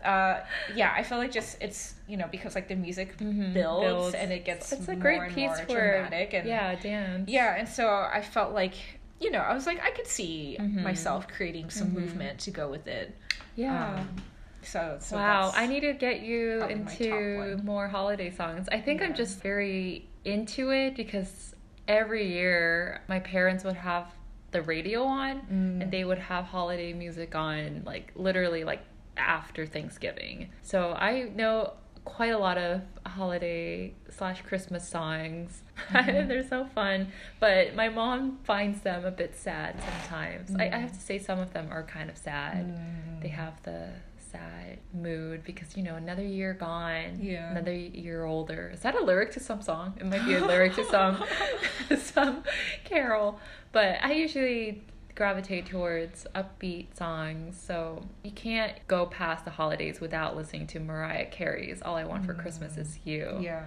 uh yeah, I feel like just it's you know because like the music Mhm, builds, builds. and it gets It's a more great piece for dramatic and yeah, dance. yeah, and so I felt like, you know, I was like, I could see Mhm. myself creating some Mhm. movement to go with it. yeah. Um, so, so wow, I need to get you into more holiday songs. I think I'm just very into it because every year my parents would have the radio on Mm. and they would have holiday music on like literally like after Thanksgiving. So I know quite a lot of holiday slash Christmas songs. Mhm. They're so fun, but my mom finds them a bit sad sometimes. I, I Mm. have to say some of them are kind of sad Mm. they have the sad mood because you know another year gone Yeah. another year older is that a lyric to some song it might be a lyric to some some carol but i usually gravitate towards upbeat songs so you can't go past the holidays without listening to mariah carey's all i want for christmas is you Yeah.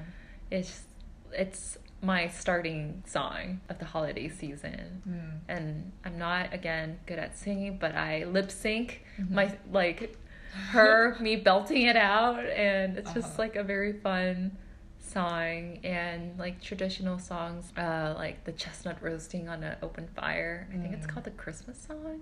it's it's my starting song of the holiday season Mm. and I'm not again good at singing, but I lip sync Mhm. my like her me belting it out and it's just Uh-huh. like a very fun song and like traditional songs uh like the chestnut roasting on an open fire. I think it's Mm. called the Christmas song.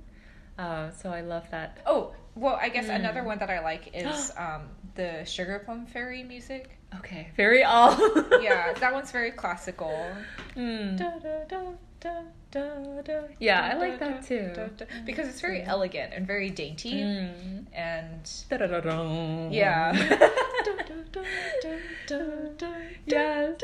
Uh, so I love that. Oh, well, I guess Mm. another one that I like is um, the Sugar Plum Fairy music. Okay, very all. Yeah, that one's very classical. Mm. Da, da, da, da, da, da, Yeah, I like that too. Because it's very elegant and very dainty. Mm. And Da-da-da-dum. yeah. Yes.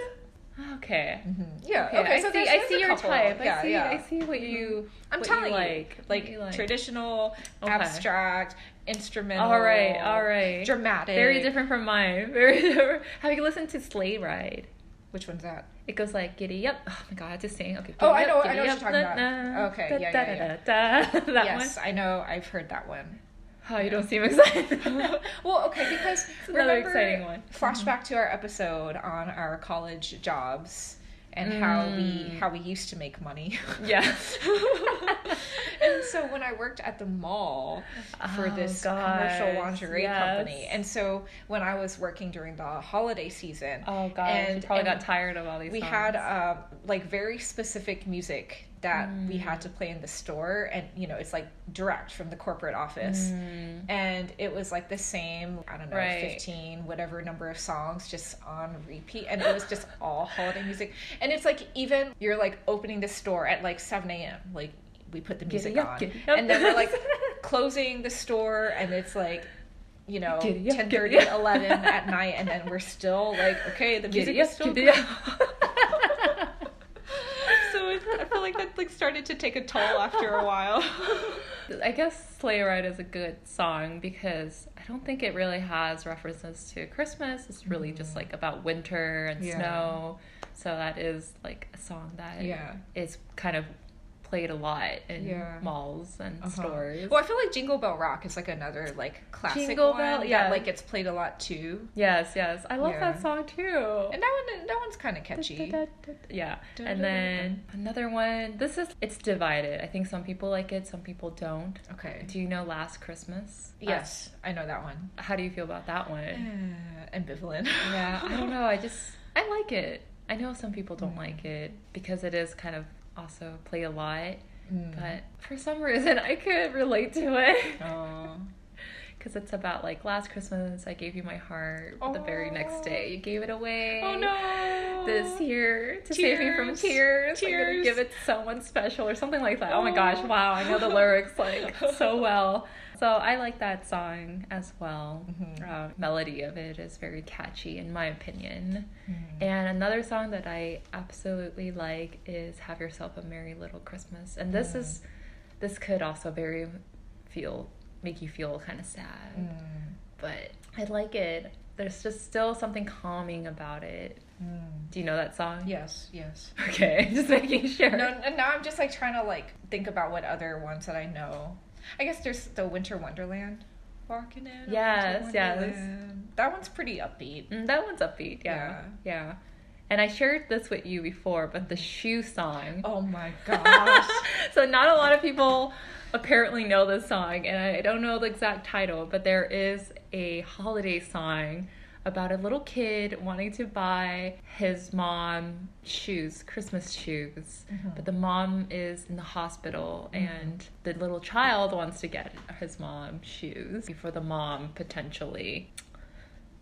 Okay. Mhm. Yeah. Okay, Okay. I so see. there's, I see your couple. type. Yeah, I see. yeah. I see what you. I'm what telling you, like, like, you traditional, Okay. abstract, instrumental. All right. All right. Dramatic. Very different from mine. Very different. Have you listened to Sleigh Ride? Which one's that? It goes like giddy up. Oh my god, I have to sing. Okay. Oh, I know- up, I know what you're talking na, about. na, Okay, da, yeah, da, yeah, da. That yes, one. I know. I've heard that one. Oh, you don't seem excited. well, okay, because another remember, exciting one. Flashback to our episode on our college jobs and how we Mm. how we used to make money. yeah. and so when I worked at the mall for Oh, this gosh, commercial lingerie yes. company, and so when I was working during the holiday season, Oh you And- probably and got tired of all these. we songs. had um, like very specific music that we Mm. had to play in the store, and you know it's like direct from the corporate office. Mm. And it was like the same, I don't know, Right. 15, whatever number of songs just on repeat. And it was just all holiday music. And it's like, even you're like opening the store at like 7 a.m., like we put the music up, on. And then we're like closing the store, and it's like, you know, Giddy 10 30, 11 at night, and then we're still like, okay, the music is still going. up. so it, I feel like started to take a toll after a while. I guess Sleigh Ride is a good song because I don't think it really has references to Christmas. It's really just like about winter and Yeah. snow. So that is like a song that Yeah. is kind of played a lot in Yeah. malls and Uh-huh. stores. Well, I feel like Jingle Bell Rock is like another like classic Jingle one Bell, that yeah. like it's played a lot too. Yes, yes. I love Yeah. that song too. And that one that one's kind of catchy. Yeah. Da, And da, da, then another one. This is it's divided. I think some people like it, some people don't. Okay. Do you know Last Christmas? Yes, I know that one. How do you feel about that one? Uh, ambivalent. Yeah, I don't know. I just I like it. I know some people don't Mm. like it because it is kind of also play a lot, Mm. but for some reason I could relate to it Oh. because it's about like last Christmas I gave you my heart, but the very next day you gave it away. Oh no. This year to save me from Tears. tears, I'm gonna give it to someone special or something like that. Oh my gosh! Wow, I know the lyrics like so well. So I like that song as well. Mhm. Uh, melody of it is very catchy, in my opinion. Mm. And another song that I absolutely like is "Have Yourself a Merry Little Christmas," and this Mm. is this could also very feel make you feel kind of sad, Mm. but I like it. There's just still something calming about it. Mm. Do you know that song? Yes, yes. Okay, just making sure. No, and now I'm just like trying to like think about what other ones that I know. I guess there's the Winter Wonderland. Walking in. Yes, yes. That one's pretty upbeat. Mm, that one's upbeat. Yeah, yeah. And I shared this with you before, but the shoe song. Oh my gosh. so not a lot of people apparently know this song, and I don't know the exact title, but there is a holiday song about a little kid wanting to buy his mom shoes, Christmas shoes. Mhm. But the mom is in the hospital, and the little child wants to get his mom shoes before the mom potentially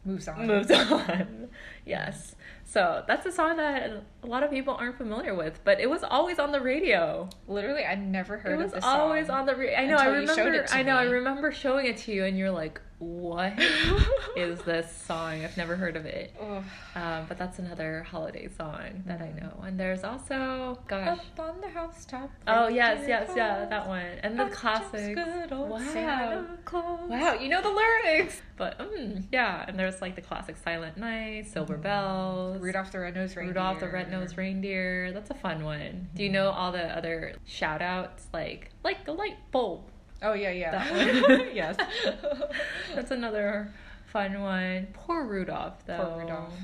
Moves on. moves on. yes. So that's a song that a lot of people aren't familiar with, but it was always on the radio. Literally, I never heard it was always on the radio. I know. I remember. I know. I remember showing it to you, and you're like, "What is this song? I've never heard of it." Um, but that's another holiday song that I know. And there's also, gosh. Up on the housetop. Oh yes, yes, yeah, that one, and the Up jumps classics. Good old Wow. Wow, you know the lyrics. But mm, yeah, and there's like the classic Silent Night, Silver Mhm. Bells, Rudolph the Red-Nosed Reindeer. Rudolph the Red-Nosed Reindeer. That's a fun one. Do you know all the other shout outs like like the light bulb? Oh yeah, yeah. That one. yes. That's another fun one. Poor Rudolph though. Poor Rudolph.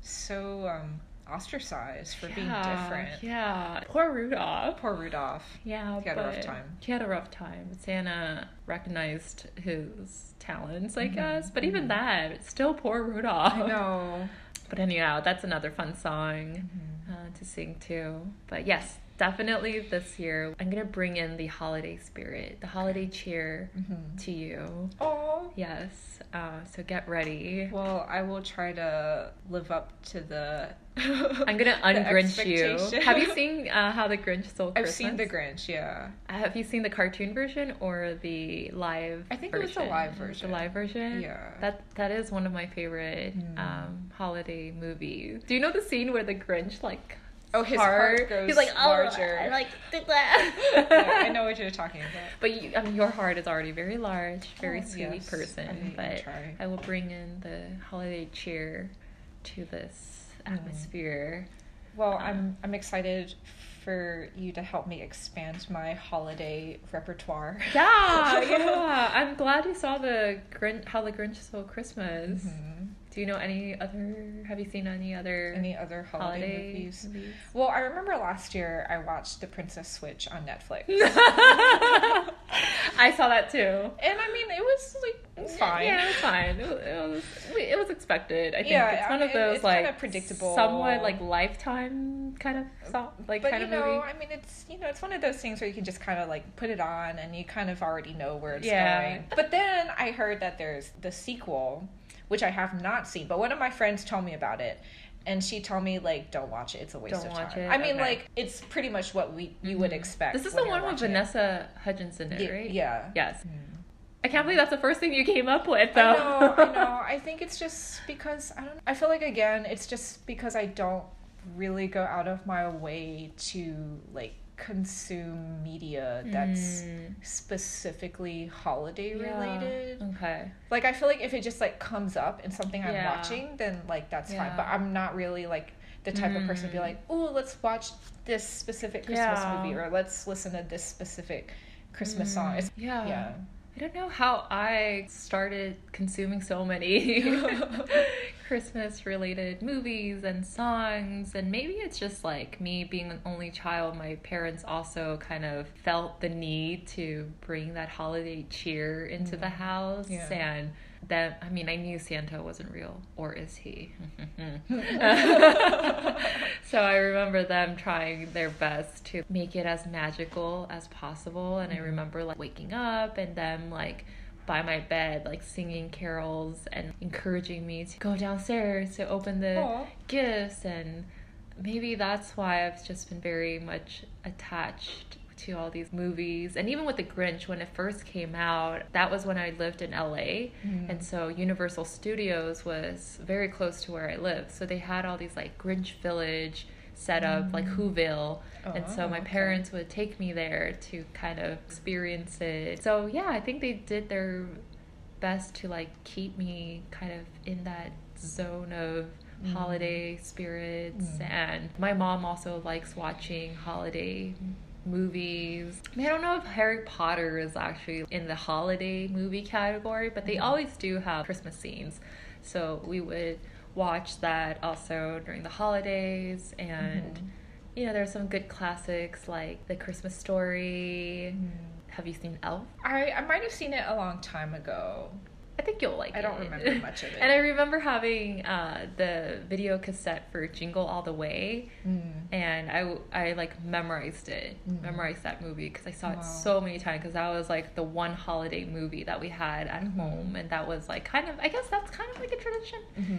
So um ostracized for being different. Yeah. Poor Rudolph. Poor Rudolph. Yeah, He had a rough time. He had a rough time. Santa recognized his talents, I Mhm, guess. But even mhm. that, it's still poor Rudolph. I know. But anyhow, that's another fun song Mhm. uh, to sing too. But yes, definitely this year, I'm gonna bring in the holiday spirit, the holiday cheer Mhm. to you. Oh. Yes. Uh, so get ready. Well, I will try to live up to the. I'm gonna ungrinch you. Have you seen uh, how the Grinch stole Christmas? I've seen the Grinch. Yeah. Have you seen the cartoon version or the live? I think it was the live version. The live version. Yeah. That that is one of my favorite Mm. um, holiday movies. Do you know the scene where the Grinch like? Oh, his heart goes He's like oh, larger. I like yeah, I know what you're talking about. But you, I mean, your heart is already very large, very Oh, sweet yes. person. I but. I will bring in the holiday cheer to this Mm. atmosphere. Well, I'm I'm excited for you to help me expand my holiday repertoire. Yeah, yeah. I'm glad you saw the Grinch, how the Grinch stole Christmas. Mhm. Do you know any other? Have you seen any other Any other holiday, holiday movies? movies? Well, I remember last year I watched The Princess Switch on Netflix. I saw that too. And I mean, it was like it was fine. Yeah, it was fine. It was, it was, it was expected. I think Yeah, it's I one mean, of those it's like kinda predictable. somewhat like lifetime kind of song, like but kind you of know, movie. I mean, it's you know, it's one of those things where you can just kind of like put it on and you kind of already know where it's Yeah. going. But then I heard that there's the sequel, which I have not seen, but one of my friends told me about it. And she told me like, don't watch it. It's a waste Don't of watch time. it? I mean, Okay. like it's pretty much what we you would Mhm. expect. This is the one with watching it. Vanessa Hudgens in it, right? Yeah. Yes. Mm. I can't believe that's the first thing you came up with, though. I know, I know. I think it's just because I don't. I feel like again, it's just because I don't really go out of my way to like consume media that's Mm. specifically holiday Yeah. related. Okay. Like I feel like if it just like comes up in something I'm Yeah. watching, then like that's fine. But I'm not really like the type of person to be Mm. like, "Oh, let's watch this specific Christmas Yeah. movie," or "Let's listen to this specific Christmas song." Mm. It's, Yeah. yeah. I don't know how I started consuming so many Christmas related movies and songs. And maybe it's just like me being an only child. My parents also kind of felt the need to bring that holiday cheer into the mm. house. Yeah. And that, I mean, I knew Santa wasn't real, or is he? so I remember them trying their best to make it as magical as possible. And I Mhm. remember like waking up and them like by my bed, like singing carols and encouraging me to go downstairs to open the Aw. gifts. And maybe that's why I've just been very much attached to all these movies. And even with The Grinch, when it first came out, that was when I lived in LA. Mm. And so Universal Studios was very close to where I lived. So they had all these like Grinch Village set up, like Mm. Whoville. and so Oh, my okay. parents would take me there to kind of experience it. So yeah, I think they did their best to like keep me kind of in that zone of Mm. holiday spirits Mm. and my mom also likes watching holiday movies. I, mean, I don't know if Harry Potter is actually in the holiday movie category, but they Mhm. always do have Christmas scenes. So we would watch that also during the holidays and Mhm. you know there's some good classics like The Christmas Story. Mm. Have you seen Elf? I, I might have seen it a long time ago. I think you'll like I it. I don't remember much of it. and I remember having uh, the video cassette for Jingle All the Way, Mm. and I like memorized it, Mm. memorized that movie because I saw Wow. it so many times because that was like the one holiday movie that we had at Mhm. home, and that was like kind of I guess that's kind of like a tradition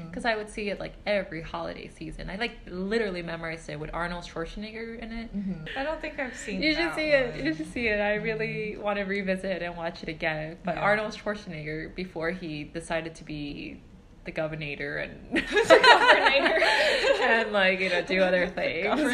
because I would see it like every holiday season. I like literally memorized it with Arnold Schwarzenegger in it. Mhm. I don't think I've seen. You should see it. You should see it. I really want to revisit it and watch it again. But Yeah. Arnold Schwarzenegger, before he decided to be the governor and The and like you know do other things. Uh,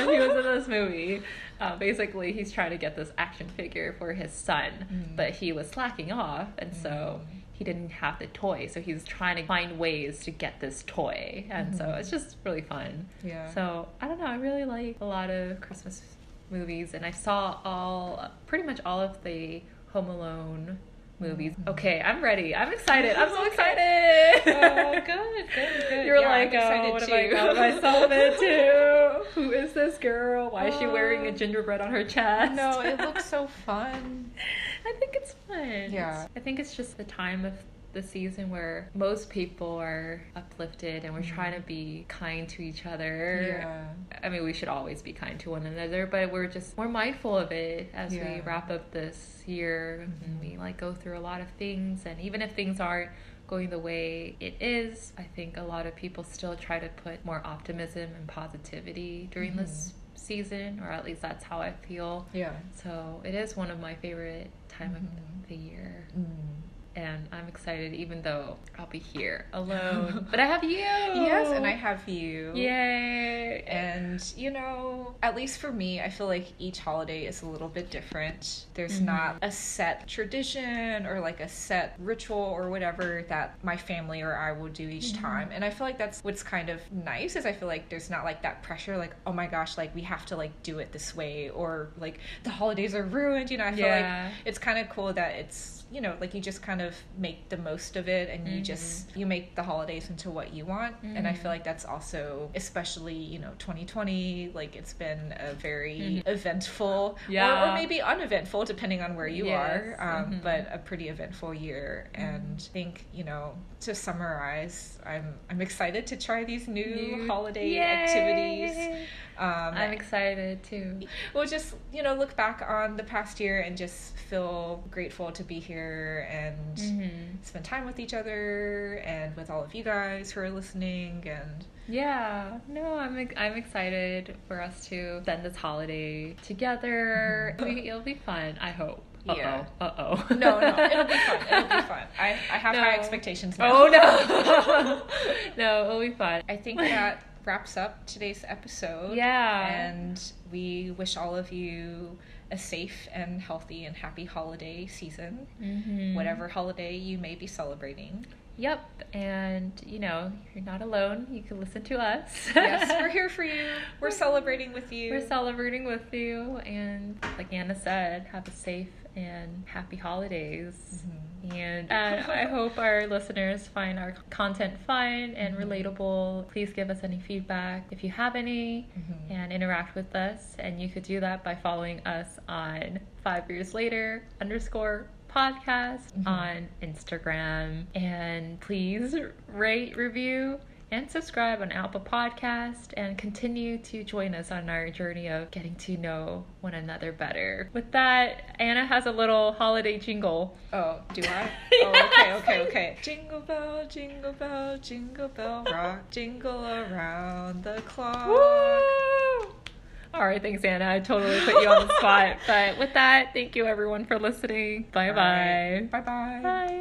he was in this movie. Uh, basically, he's trying to get this action figure for his son, Mm. but he was slacking off, and so Mm. he didn't have the toy. So he's trying to find ways to get this toy, and so Mhm. it's just really fun. Yeah. So I don't know. I really like a lot of Christmas movies, and I saw all, pretty much all of the Home Alone movies. Mhm. Okay, I'm ready. I'm excited. I'm so excited. Oh, good, good, good. You're Yeah, I'm like, oh, excited what have I too." got myself into? Who is this girl? Why is she wearing a Uh, gingerbread on her chest? No, it looks so fun. I think it's fun. Yeah. I think it's just the time of the season where most people are uplifted and we're Mhm. trying to be kind to each other. Yeah. I mean, we should always be kind to one another, but we're just more mindful of it as we wrap up this year and Mhm. we like go through a lot of things. And even if things aren't going the way it is, I think a lot of people still try to put more optimism and positivity during this season, or at least that's how I feel. Yeah. So it is one of my favorite time of the year. Mm. And I'm excited, even though I'll be here alone. but I have you. Yes, and I have you. Yay! And, you know, at least for me, I feel like each holiday is a little bit different. There's Mhm. not a set tradition or like a set ritual or whatever that my family or I will do each Mhm. time. And I feel like that's what's kind of nice is I feel like there's not like that pressure like, oh my gosh, like we have to like do it this way or like the holidays are ruined, you know. I feel Yeah. like it's kind of cool that it's you know like you just kind of make the most of it and you Mhm. just you make the holidays into what you want and i feel like that's also especially you know 2020 like it's been a very Mhm. eventful Yeah. or maybe uneventful depending on where you Yes. are um, Mhm. but a pretty eventful year and i think you know to summarize i'm i'm excited to try these new, New- holiday Yay! activities um, I'm excited too. we'll just you know look back on the past year and just feel grateful to be here and Mhm. spend time with each other and with all of you guys who are listening and Yeah, no, I'm I'm excited for us to spend this holiday together. It'll, be, it'll be fun. I hope. Uh Yeah. oh. Uh oh. no no it'll be fun it'll be fun i, I have high expectations now. Oh no. no, it'll be fun. i think that wraps up today's episode Yeah. and we wish all of you a safe and healthy and happy holiday season Mhm. whatever holiday you may be celebrating Yep, and you know you're not alone. You can listen to us. yes we're here for you we're celebrating with you We're celebrating with you, and like Anna said, have a safe and happy holidays. Mhm. And, and I hope our listeners find our content fun and Mhm. relatable. Please give us any feedback if you have any Mhm. and interact with us. And you could do that by following us on five years later underscore podcast Mhm. on Instagram. And please rate, review, and subscribe on Apple Podcast and continue to join us on our journey of getting to know one another better. With that, Anna has a little holiday jingle. Oh, do I? Yes. Oh, okay, okay, okay. Jingle bell, jingle bell, jingle bell rock, jingle around the clock. Woo! All right, thanks, Anna. I totally put you on the spot. But with that, thank you everyone for listening. Bye-bye. Bye bye. Bye.